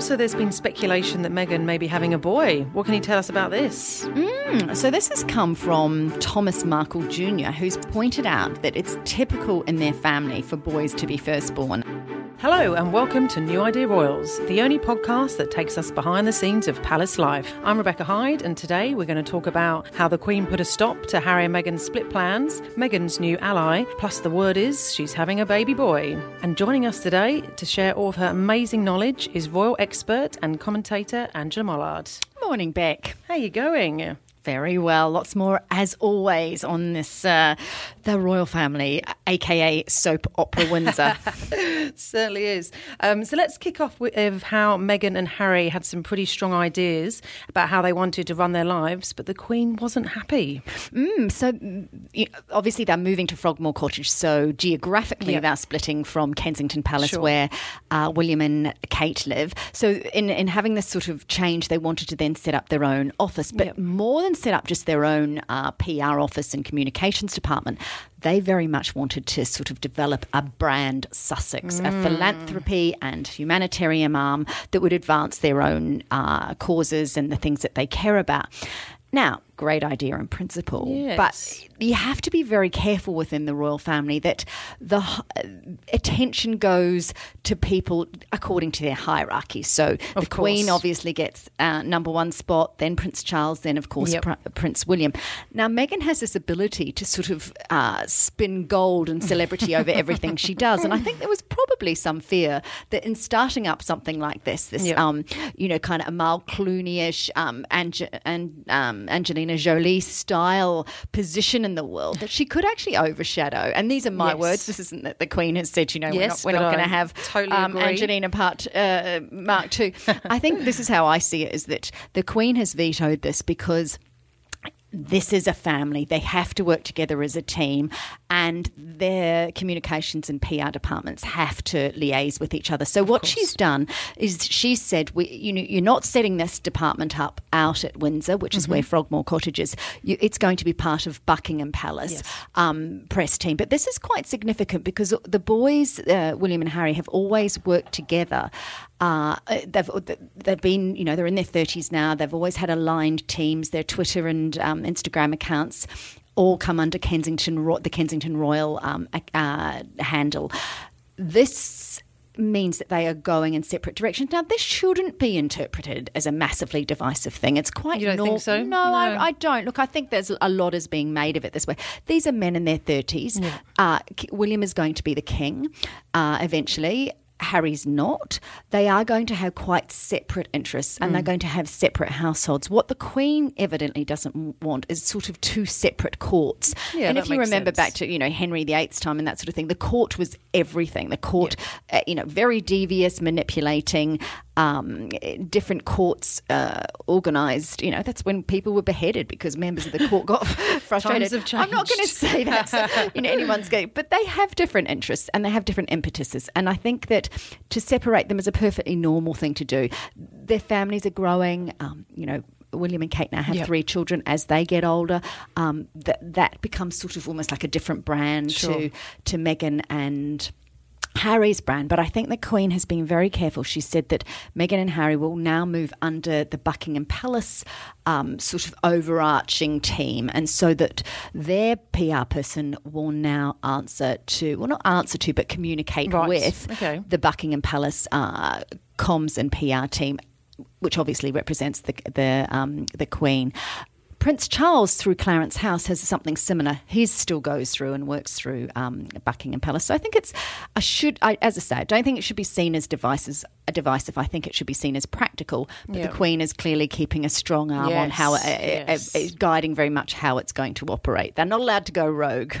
Also, there's been speculation that Meghan may be having a boy. What can you tell us about this? Mm, so, this has come from Thomas Markle Jr., who's pointed out that it's typical in their family for boys to be firstborn. Hello, and welcome to New Idea Royals, the only podcast that takes us behind the scenes of palace life. I'm Rebecca Hyde, and today we're going to talk about how the Queen put a stop to Harry and Meghan's split plans, Meghan's new ally, plus the word is she's having a baby boy. And joining us today to share all of her amazing knowledge is royal expert and commentator Angela Mollard. Morning, Beck. How are you going? Very well. Lots more, as always, on this uh, the royal family, aka soap opera Windsor. Certainly is. Um, so let's kick off with how Meghan and Harry had some pretty strong ideas about how they wanted to run their lives, but the Queen wasn't happy. Mm, so obviously they're moving to Frogmore Cottage, so geographically Yep. they're splitting from Kensington Palace, Sure. where uh, William and Kate live. So in in having this sort of change, they wanted to then set up their own office, but Yep. more than set up just their own uh, PR office and communications department. They very much wanted to sort of develop a brand Sussex, a philanthropy and humanitarian arm that would advance their own uh, causes and the things that they care about. Now, great idea in principle, Yes. but you have to be very careful within the royal family that the attention goes to people according to their hierarchy. So the Of Queen obviously gets uh, number one spot, then Prince Charles, then of course Yep. Pr- Prince William. Now Meghan has this ability to sort of uh, spin gold and celebrity over everything she does, and I think there was probably some fear that in starting up something like this, this Yep. um, you know kind of Amal Clooney-ish um, Ange- and um, Angelina Jolie style position in the world that she could actually overshadow. And these are my Yes. words. This isn't that the Queen has said. You know, Yes, we're not, not going to have totally um. Angelina part uh, Mark two. I think this is how I see it: is that the Queen has vetoed this because this is a family. They have to work together as a team, and their communications and PR departments have to liaise with each other. So, what she's done is she's said, we, you know, you're not setting this department up out at Windsor, which is where Frogmore Cottage is. You, it's going to be part of Buckingham Palace um, press team. But this is quite significant because the boys, uh, William and Harry, have always worked together. Uh, they've they've been you know they're in their thirties now. They've always had aligned teams. Their Twitter and um, Instagram accounts all come under Kensington the Kensington Royal um, uh, handle. This means that they are going in separate directions. Now, this shouldn't be interpreted as a massively divisive thing. It's quite You don't nor- think so? No, No. I, I don't. Look, I think there's a lot is being made of it this way. These are men in their 30s. Uh, William is going to be the king uh, eventually. Harry's not. They are going to have quite separate interests and Mm. they're going to have separate households. What the Queen evidently doesn't want is sort of two separate courts. Yeah, and if you remember sense. back to you know Henry VIII's time and that sort of thing, the court was everything. The court, uh, you know, very devious, manipulating. Um, different courts uh, organised. You know, that's when people were beheaded because members of the court got frustrated. Times have I'm not going to say that's you know anyone's going, but they have different interests and they have different impetuses. And I think that to separate them is a perfectly normal thing to do. Their families are growing. Um, you know. William and Kate now have Yep. three children. As they get older, um, that that becomes sort of almost like a different brand Sure. to to Meghan and Harry's brand, but I think the Queen has been very careful. She said that Meghan and Harry will now move under the Buckingham Palace um, sort of overarching team, and so that their PR person will now answer to, well, not answer to, but communicate Right. with Okay. the Buckingham Palace uh, comms and PR team, which obviously represents the the um, the Queen. Prince Charles, through Clarence House, has something similar. He still goes through and works through um, Buckingham Palace. So I think it's, I should, I, as I say, I don't think it should be seen as devices, a divisive. I think it should be seen as practical. But Yeah. the Queen is clearly keeping a strong arm on how, uh, yes. uh, uh, guiding very much how it's going to operate. They're not allowed to go rogue.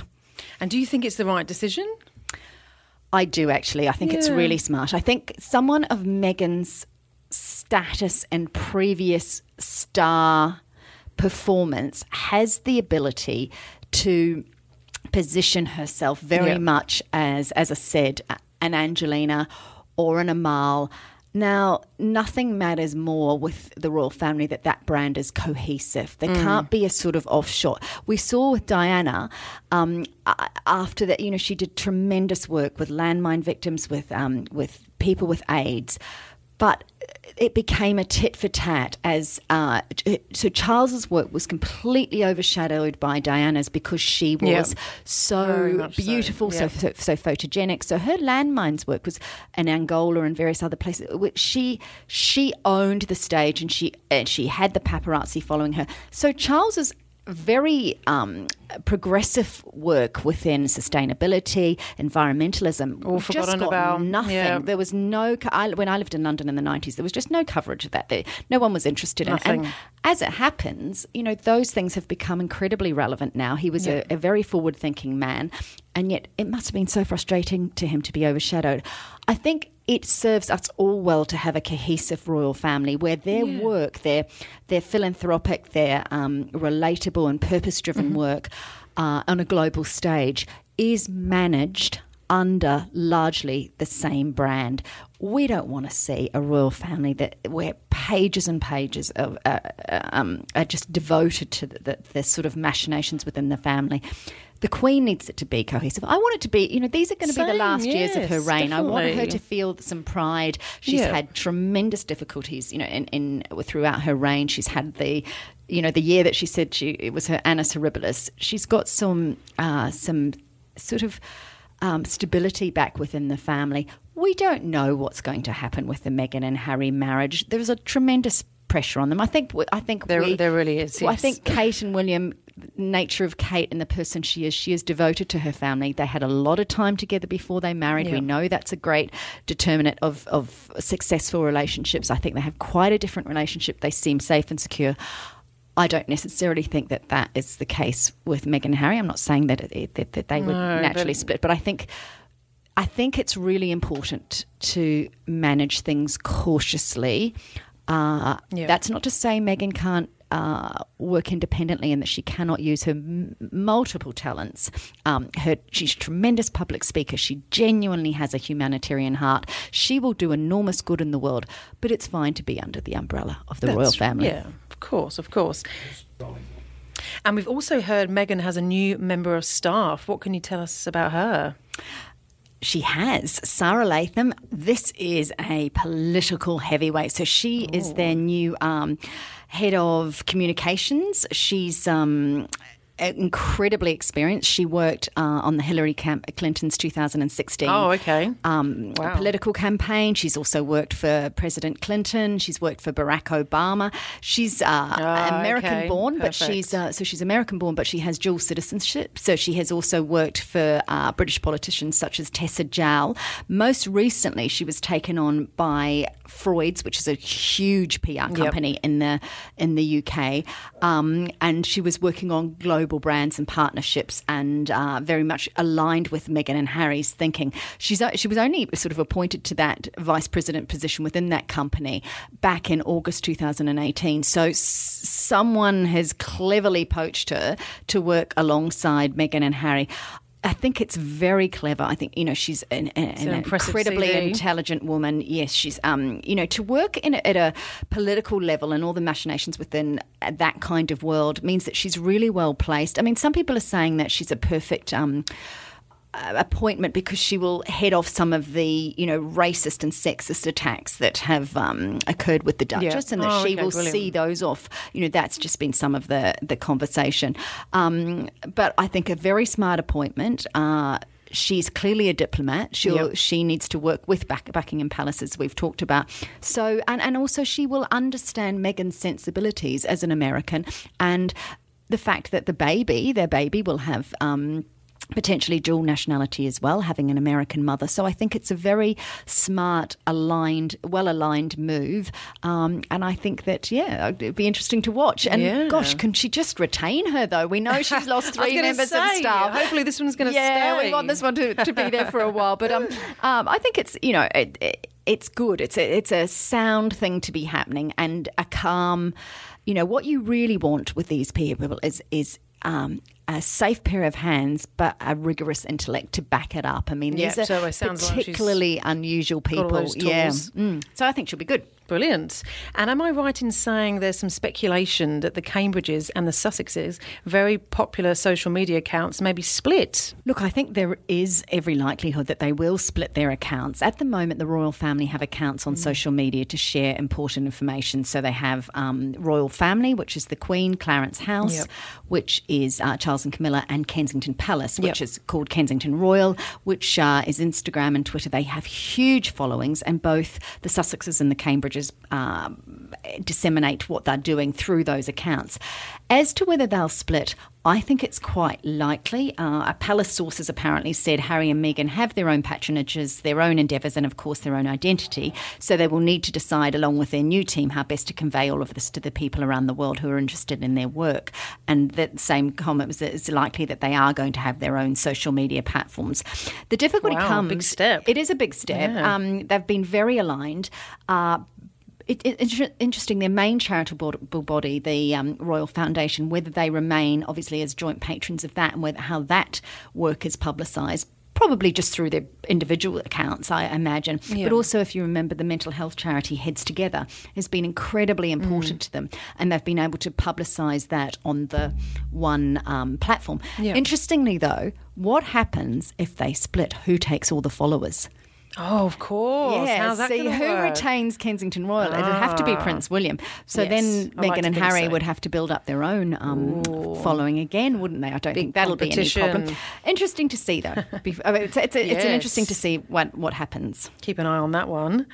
And do you think it's the right decision? I do actually. I think it's really smart. I think someone of Meghan's status and previous star performance has the ability to position herself very Yeah. much as, as I said, an Angelina or an Amal. Now, nothing matters more with the royal family that that brand is cohesive. There can't be a sort of offshore. We saw with Diana um, after that. You know, she did tremendous work with landmine victims, with um, with people with AIDS, but it became a tit for tat as uh, so Charles's work was completely overshadowed by Diana's because she was. So beautiful, so, yeah. so so photogenic. So her landmines work was in Angola and various other places. She she owned the stage and she and she had the paparazzi following her. So Charles's very um, progressive work within sustainability, environmentalism. All just forgotten got about, nothing. yeah. There was no. I, when I lived in London in the nineties, there was just no coverage of that. There, no one was interested in. Nothing. And as it happens, you know, those things have become incredibly relevant now. He was a, a very forward-thinking man, and yet it must have been so frustrating to him to be overshadowed. I think it serves us all well to have a cohesive royal family where their work, their their philanthropic, their um, relatable and purpose-driven work uh, on a global stage is managed under largely the same brand. We don't want to see a royal family that where pages and pages of uh, uh, um, are just devoted to the, the, the sort of machinations within the family. The Queen needs it to be cohesive. I want it to be, you know, these are going to be the Same, last years of her yes, reign. I want her to feel some pride. She's Yeah. had tremendous difficulties, you know, in, in throughout her reign. She's had the, you know, the year that she said she it was her annus horribilis. She's got some uh, some sort of um, stability back within the family. We don't know what's going to happen with the Meghan and Harry marriage. There's a tremendous pressure on them. I think. I think There- we- there really is, I think Kate and William, nature of Kate and the person she is, she is devoted to her family. They had a lot of time together before they married. Yeah. We know that's a great determinant of, of successful relationships. I think they have quite a different relationship. They seem safe and secure. I don't necessarily think that that is the case with Meghan and Harry. I'm not saying that, it, that, that they would No, naturally but- split, but I think I think it's really important to manage things cautiously. Uh, Yeah. That's not to say Meghan can't uh, work independently and that she cannot use her m- multiple talents. Um, her, she's a tremendous public speaker. She genuinely has a humanitarian heart. She will do enormous good in the world, but it's fine to be under the umbrella of the royal family. Yeah, of course, of course. And we've also heard Meghan has a new member of staff. What can you tell us about her? She has. Sarah Latham. This is a political heavyweight. So she is their new um, head of communications. She's. Um, Incredibly experienced. She worked uh, on the Hillary Clinton's 2016 Oh, okay. um, Wow. political campaign. She's also worked for President Clinton. She's worked for Barack Obama. She's uh, Ah, American okay. born, but she's uh, so she's American born, but she has dual citizenship. So she has also worked for uh, British politicians such as Tessa Jowell. Most recently, she was taken on by Freud's, which is a huge PR company in the in the UK, um, and she was working on global brands and partnerships, and uh, very much aligned with Meghan and Harry's thinking. She's she was only sort of appointed to that vice president position within that company back in August 2018. So s- someone has cleverly poached her to work alongside Meghan and Harry. I think it's very clever. I think you know she's an, an, an an incredibly intelligent woman. Yes, she's um you know to work in a, at a political level and all the machinations within that kind of world means that she's really well placed. I mean, some people are saying that she's a perfect um appointment because she will head off some of the you know racist and sexist attacks that have um, occurred with the Duchess, and that Oh, she okay, will brilliant. see those off. You know, that's just been some of the the conversation. Um, but I think a very smart appointment. Uh, She's clearly a diplomat. She Yep. she needs to work with Buck- Buckingham Palace, as we've talked about. So, and, and also she will understand Meghan's sensibilities as an American, and the fact that the baby, their baby, will have. Um, potentially dual nationality as well, having an American mother. So I think it's a very smart, aligned, well aligned move. Um, and I think that, yeah, it'd be interesting to watch. And Yeah. gosh, can she just retain her, though? We know she's lost three members of staff. hopefully this one's gonna Yeah, stay. we want this one to, to be there for a while. But um, um, I think it's, you know, it, it, it's good. It's a, it's a sound thing to be happening and a calm, you know, what you really want with these people is, is, um, a safe pair of hands, but a rigorous intellect to back it up. I mean, Yeah, these are so sounds like particularly unusual people. Yeah. Mm. so I think she'll be good. Brilliant. And am I right in saying there's some speculation that the Cambridges and the Sussexes, very popular social media accounts, may be split? Look, I think there is every likelihood that they will split their accounts. At the moment, the royal family have accounts on social media to share important information. So they have um, Royal Family, which is the Queen, Clarence House, Yep. which is uh, Charles and Camilla, and Kensington Palace, which Yep. is called Kensington Royal, which uh, is Instagram and Twitter. They have huge followings, and both the Sussexes and the Cambridges um, disseminate what they're doing through those accounts. As to whether they'll split, I think it's quite likely. Uh, a palace sources apparently said Harry and Meghan have their own patronages, their own endeavours, and of course their own identity. So they will need to decide, along with their new team, how best to convey all of this to the people around the world who are interested in their work. And that same comment was it's likely that they are going to have their own social media platforms. The difficulty Wow, comes. big step. It is a big step. Yeah. Um, they've been very aligned. Uh, it, it, it's interesting. Their main charitable body, the um, Royal Foundation, whether they remain obviously as joint patrons of that, and whether how that work is publicised. Probably just through their individual accounts, I imagine. But also, if you remember, the mental health charity Heads Together has been incredibly important to them, and they've been able to publicise that on the one um, platform. Yeah. Interestingly, though, what happens if they split? Who takes all the followers? Oh, of course. Yeah, see who work? Ah. retains Kensington Royal? It'd have to be Prince William. So Yes, then I like Meghan and Harry so. would have to build up their own um, following again, wouldn't they? I don't Big think that'll be any problem. Interesting to see, though. Bef- I mean, it's, it's, it's an interesting to see what, what happens. Keep an eye on that one.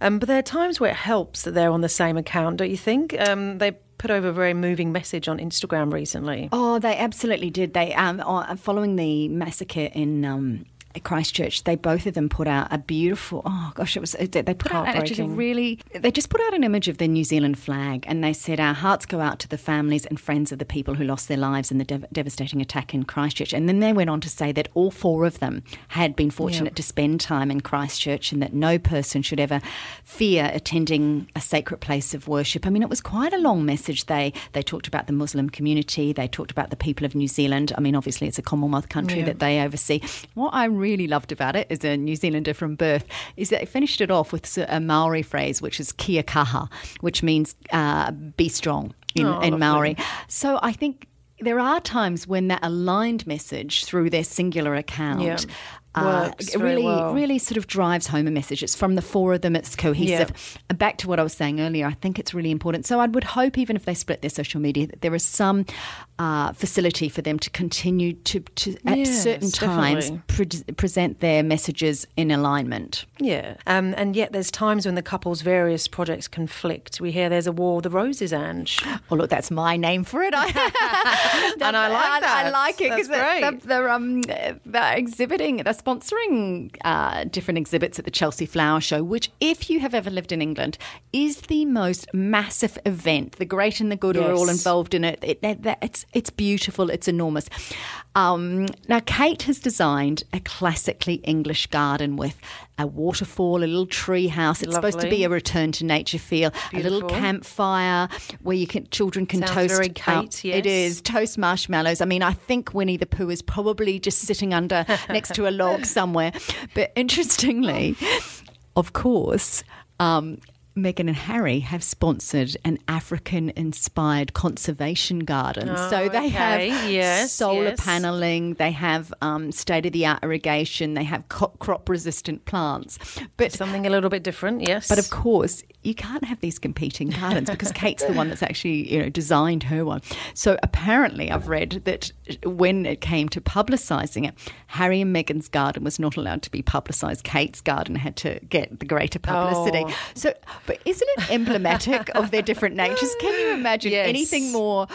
Um, but there are times where it helps that they're on the same account, don't you think? Um, they put over a very moving message on Instagram recently. Oh, they absolutely did. They um, following the massacre in. Um, Christchurch, they both of them put out a beautiful. Oh gosh, it was. They put out actually a really. They just put out an image of the New Zealand flag, and they said, "Our hearts go out to the families and friends of the people who lost their lives in the dev- devastating attack in Christchurch." And then they went on to say that all four of them had been fortunate to spend time in Christchurch, and that no person should ever fear attending a sacred place of worship. I mean, it was quite a long message. They they talked about the Muslim community. They talked about the people of New Zealand. I mean, obviously, it's a Commonwealth country Yeah. that they oversee. What I really loved about it as a New Zealander from birth is that they finished it off with a Maori phrase, which is kia kaha, which means uh, be strong in, Oh, in. Maori. So I think there are times when that aligned message through their singular account. Yeah. Uh, it really, well. really sort of drives home a message. It's from the four of them. It's cohesive. Back to what I was saying earlier, I think it's really important. So I would hope, even if they split their social media, that there is some uh, facility for them to continue to, to at Yes, certain times, pre- present their messages in alignment. Yeah. Um, and yet there's times when the couple's various projects conflict. We hear there's a war of the roses, Ange. Oh, look, that's my name for it. I, And I like that. I, that. like it because That's they're, they're, um, they're exhibiting, they're sponsoring uh, different exhibits at the Chelsea Flower Show, which, if you have ever lived in England, is the most massive event. The great and the good are all involved in it. it, it- it's it's beautiful. It's enormous. Um, now, Kate has designed a classically English garden with a waterfall, a little tree house. It's supposed to be a return to nature feel. A little campfire where you can children can Sounds toast. very Kate, yes. is toast marshmallows. I mean, I think Winnie the Pooh is probably just sitting under next to a log somewhere. But interestingly, of course. Um, Meghan and Harry have sponsored an African inspired conservation garden. so they Oh, okay. have Yes, solar yes. paneling, they have um, state of the art irrigation, they have co- crop resistant plants. But Something a little bit different, yes. but of course, you can't have these competing gardens because Kate's the one that's actually, you know, designed her one. So apparently, I've read that when it came to publicising it, Harry and Meghan's garden was not allowed to be publicised. Kate's garden had to get the greater publicity. Oh. So, but isn't it emblematic of their different natures? Can you imagine Yes. anything more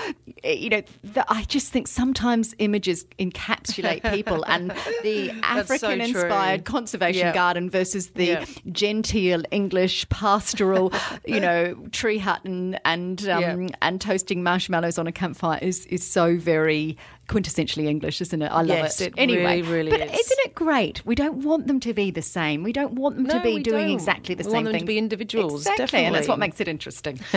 eh, you know, the, I just think sometimes images encapsulate people, and the so African-inspired true. conservation Yeah. garden versus the Yeah. genteel English pastoral, you know, tree hut and and um, Yeah. and toasting marshmallows on a campfire is is so very quintessentially English, isn't it? I love Yes, it. it anyway, really, really but is. isn't it great? We don't want them to be the same. We don't want them to be doing don't. exactly the We same want them to be individuals, exactly, and that's what makes it interesting.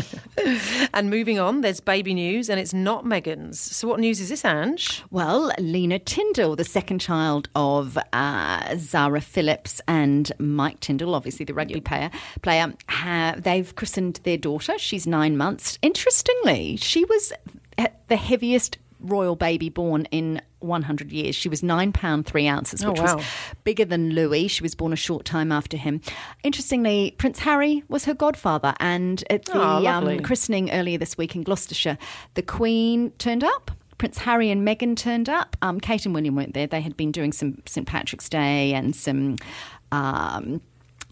And moving on, there's baby news, and it's not Meghan's. So, what news is this, Ange? Well, Lena Tindall, the second child of uh, Zara Phillips and Mike Tindall, obviously the rugby player, player ha- they've christened their daughter. She's nine months. Interestingly, she was the heaviest royal baby born in 100 years. She was nine pound three ounces, Oh, which wow. was bigger than Louis. She was born a short time after him. Interestingly, Prince Harry was her godfather, and at the Oh, um, christening earlier this week in Gloucestershire, the Queen turned up. Prince Harry and Meghan turned up. Um, Kate and William weren't there. They had been doing some St Patrick's Day and some. Um,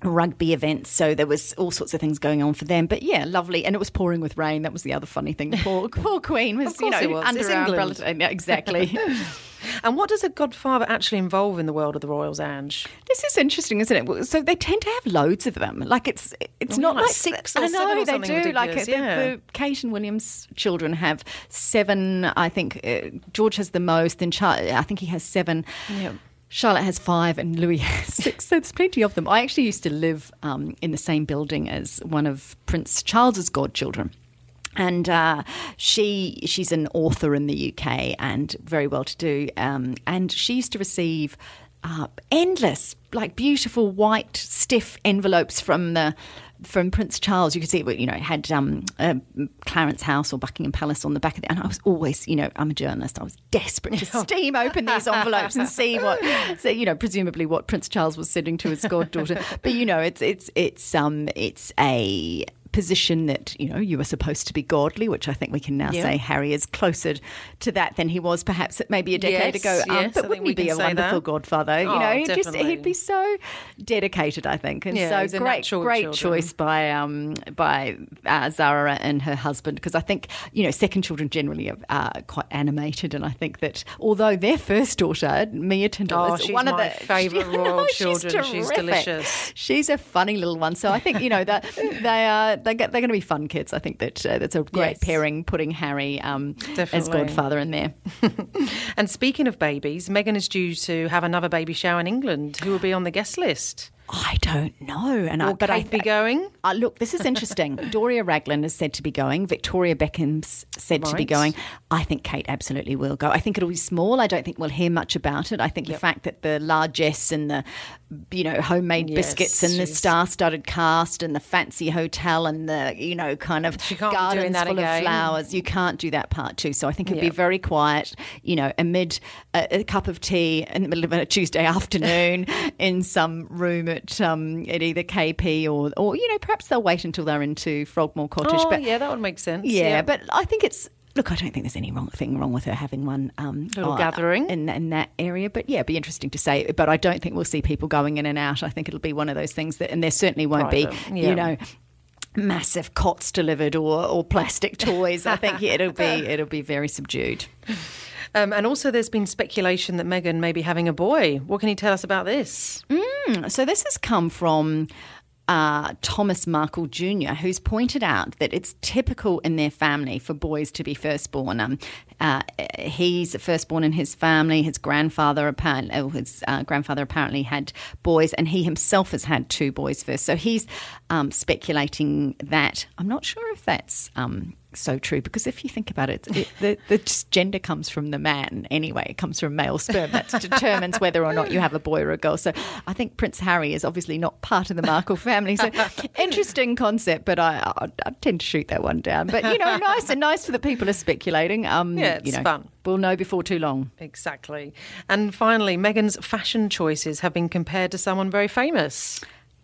Rugby events, so there was all sorts of things going on for them. But yeah, lovely, and it was pouring with rain. That was the other funny thing. Poor, poor Queen was, you know, was. under It's England. umbrella. Exactly. And what does a godfather actually involve in the world of the royals, Ange? This is interesting, isn't it? So they tend to have loads of them. Like it's it's Oh, not like like six or I know they do. Like ridiculous, the, yeah. the Kate and William's children have seven. I think uh, George has the most, and Char- I think he has seven. Yeah. Charlotte has five and Louis has six. So there's plenty of them. I actually used to live um, in the same building as one of Prince Charles's godchildren. And uh, she she's an author in the UK and very well to do. Um, and she used to receive uh, endless, like beautiful white stiff envelopes from the from Prince Charles. You could see it, you know, it had um, uh, Clarence House or Buckingham Palace on the back of it. And I was always, you know, I'm a journalist. I was desperate to steam open these envelopes and see what, so, you know, presumably what Prince Charles was sending to his goddaughter. But you know, it's it's it's um it's a position that you know you were supposed to be godly, which I think we can now say Harry is closer to that than he was perhaps maybe a decade Yes, ago. Um, yes, but wouldn't he be a wonderful that. godfather? You Oh, know, he'd just he'd be so dedicated, I think, and Yeah, so great, great children. choice by um, by uh, Zara and her husband because I think you know second children generally are quite animated, and I think that although their first daughter Mia Tindall Oh, is one of the favourite you royal she's children. She's terrific. delicious. She's a funny little one, so I think you know that they are they they're going to be fun kids. I think that uh, that's a great Yes. pairing, putting Harry um, as godfather in there. And speaking of babies, Meghan is due to have another baby shower in England. Who will be on the guest list? I don't know, and I, Will but I Kate be going? Uh, look, this is interesting. Doria Ragland is said to be going. Victoria Beckham's said to be going. I think Kate absolutely will go. I think it'll be small. I don't think we'll hear much about it. I think the fact that the largesse and the, you know, homemade Yes, biscuits and the star-studded cast and the fancy hotel and the, you know, kind of She can't be doing gardens full again. of flowers. You can't do that part too. So I think it'll Yeah. be very quiet. You know, amid a, a cup of tea in the middle of a Tuesday afternoon in some room at um, at either KP or or you know perhaps they'll wait until they're into Frogmore Cottage. Oh, but yeah, that would make sense. yeah, but I think it's. Look, I don't think there's any wrong thing wrong with her having one um, Little uh, gathering. in in that area. But yeah, it'd be interesting to say. But I don't think we'll see people going in and out. I think it'll be one of those things that, and there certainly won't Private, be, yeah. you know, massive cots delivered or or plastic toys. I think it'll be it'll be very subdued. Um, and also, there's been speculation that Meghan may be having a boy. What can you tell us about this? So this has come from uh, Thomas Markle Jr., who's pointed out that it's typical in their family for boys to be firstborn. Um, uh, he's firstborn in his family. His grandfather apparently, oh, his uh, grandfather apparently had boys, and he himself has had two boys first. So he's um, speculating that. I'm not sure if that's. Um, so true because if you think about it, it the, the just gender comes from the man anyway. It comes from male sperm. That determines whether or not you have a boy or a girl. So I think Prince Harry is obviously not part of the Markle family. So interesting concept, but I, I, I tend to shoot that one down. But you know, nice and nice for the people who are speculating. Um, Yeah, it's you know, fun. We'll know before too long. Exactly. And finally, Meghan's fashion choices have been compared to someone very famous.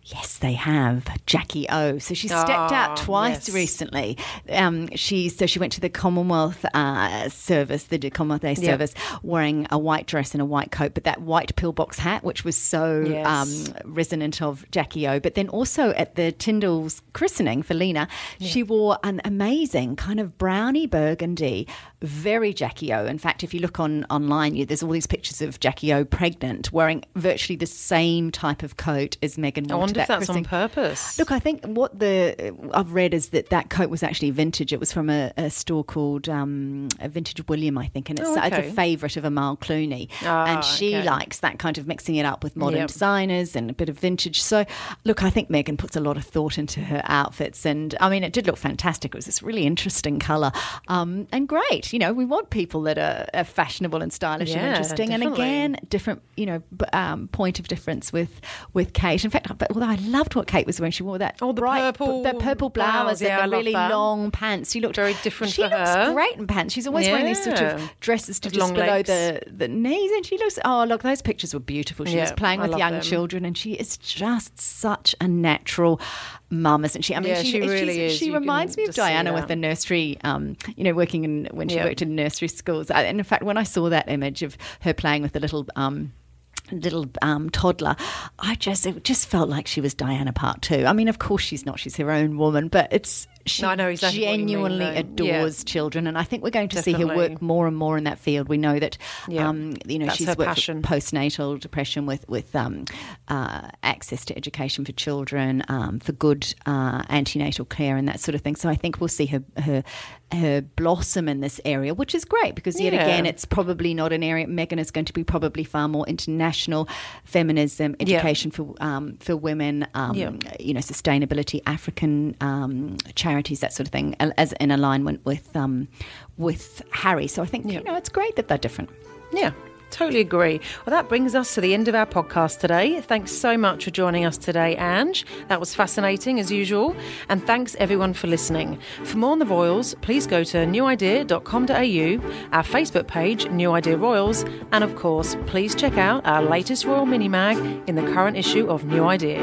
Yes, they have Jackie O. So she stepped Ah, out twice yes. recently. Um, she so she went to the Commonwealth uh, service, the Commonwealth Day Yeah. service, wearing a white dress and a white coat, but that white pillbox hat, which was so Yes. um, resonant of Jackie O. But then also at the Tindall's christening for Lena, she wore an amazing kind of brownie burgundy, very Jackie O. In fact, if you look on online, you, there's all these pictures of Jackie O pregnant, wearing virtually the same type of coat as Meghan. I that that's on purpose. Look, I think what the I've read is that that coat was actually vintage. It was from a, a store called um, a Vintage William, I think, and it's, Oh, it's a favourite of Amal Clooney, Ah, and she okay. likes that kind of mixing it up with modern Yep. designers and a bit of vintage. So, look, I think Meghan puts a lot of thought into her outfits, and I mean, it did look fantastic. It was this really interesting colour um, and great. You know, we want people that are, are fashionable and stylish and Yeah, interesting, and again, different, you know, b- um, point of difference with with Kate. In fact, but although I loved what Kate was wearing, she wore that Oh, the bright, purple that purple blouse. Yeah, and the really long pants. She looked Very different She looks her. great in pants. She's always wearing these sort of dresses to just long below legs. the the knees, and she looks. Oh, look, those pictures were beautiful. She was playing I with young them. children, and she is just such a natural mum, isn't she? I mean, Yeah, she really is. She You reminds me of Diana with the nursery. Um, you know, working in when she Yeah. worked in nursery schools. And in fact, when I saw that image of her playing with the little. Um, little um, toddler i just it just felt like she was diana part two. I mean of course she's not. She's her own woman but it's she No, I know exactly you mean, genuinely. Yeah. adores children and i think we're going to see her work more and more in that field we know that Yeah. um, you know That's she's worked passion. postnatal depression with with um, uh, access to education for children um, for good uh, antenatal care and that sort of thing so i think we'll see her her her blossom in this area which is great because yet Yeah. again it's probably not an area meghan is going to be probably far more international feminism education for um, for women um, you know sustainability african um, charities that sort of thing as in alignment with um, with harry so i think you know it's great that they're different Yeah, totally agree. Well, that brings us to the end of our podcast today. Thanks so much for joining us today, Ange. That was fascinating as usual. And thanks everyone for listening. For more on the Royals, please go to newidea.com.au, our Facebook page, New Idea Royals, and of course, please check out our latest Royal mini mag in the current issue of New Idea.